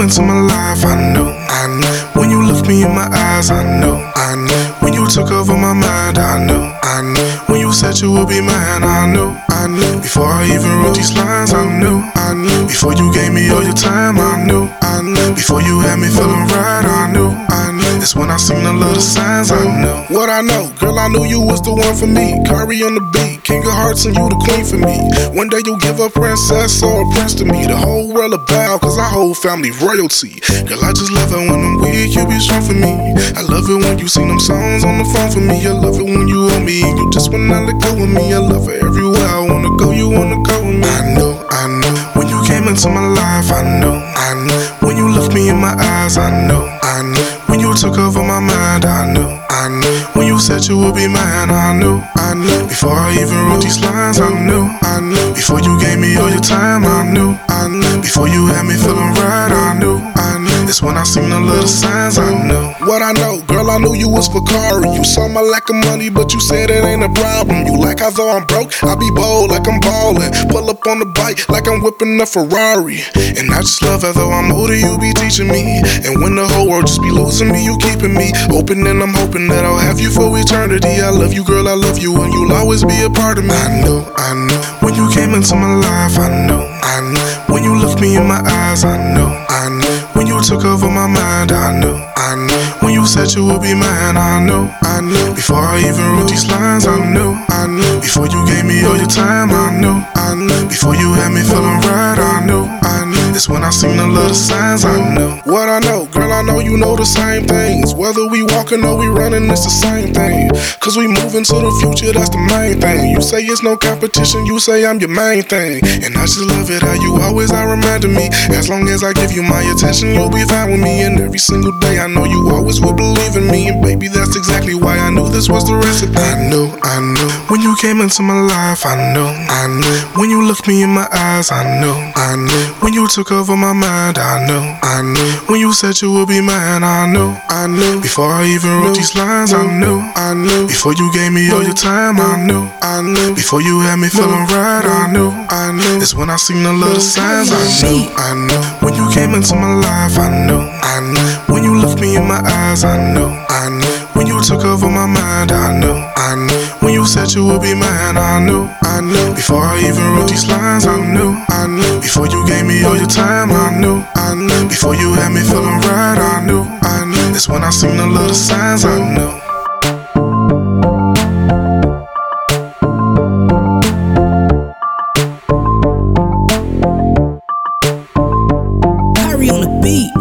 come into my life, I know, I know. When you looked me in my eyes, I know, I know. When you took over my mind, I know, I know. When you said you would be mine, I know, I know. Before I even wrote these lines, I knew, I knew. Before you gave me all your time, I knew, I knew. Before you had me feeling right, I knew. I. It's when I seen the little signs, I know. What I know, girl, I knew you was the one for me. Curry on the beat, king of hearts, and you the queen for me. One day you'll give a princess or a prince to me. The whole world bow, cause our whole family royalty. Girl, I just love it when I'm weak, you be strong for me. I love it when you sing them songs on the phone for me. I love it when you hold me, you just wanna let go with me. I love it everywhere I wanna go, you wanna go with me. I know, I know. When you came into my life, I know, I know. When you looked me in my eyes, I know, I know. You took over my mind, I knew, I knew. When you said you would be mine, I knew, I knew. Before I even wrote these lines, I knew, I knew. Before you gave me all your time, I knew, I knew. Before you had me feeling right, I knew, I knew. It's when I seen the little signs, I knew. What I know, you was for Kari. You saw my lack of money, but you said it ain't a problem. You like how though I'm broke, I be bold like I'm ballin'. Pull up on the bike like I'm whipping a Ferrari. And I just love it though I'm older, you be teaching me. And when the whole world just be losing me, you keeping me open. And I'm hoping that I'll have you for eternity. I love you, girl, I love you, and you'll always be a part of me. I know, I know. When you came into my life, I know, I know. When you looked me in my eyes, I know, I know. When you took over my mind, I knew. Said you would be mine, I knew, I knew. Before I even wrote these lines, I knew, I knew. Before you gave me all your time, I knew, I knew. Before you had me feeling right, when I seen the little signs, I knew. What I know, girl, I know you know the same things. Whether we walking or we running, it's the same thing. Cause we moving to the future, that's the main thing. You say it's no competition, you say I'm your main thing. And I just love it how you always are reminding me. As long as I give you my attention, you'll be fine with me. And every single day, I know you always will believe in me. And baby, that's exactly why I knew this was the recipe. I knew, I knew. When you came into my life, I knew, I knew. When you looked me in my eyes, I knew, I knew. When you took over my mind, I knew, I knew. When you said you would be mine, I knew, I knew. Before I even wrote these lines, I knew, I knew. Before you gave me all your time, I knew, I knew. Before you had me feeling right, I knew, I knew. It's when I seen the little signs, I knew, I knew. When you came into my life, I knew, I knew. When you looked me in my eyes, I knew, I knew. When you took over my mind, would be mine, I knew, I knew. Before I even wrote these lines, I knew, I knew. Before you gave me all your time, I knew, I knew. Before you had me feeling right, I knew, I knew. It's when I seen the little signs, I knew. On the beat.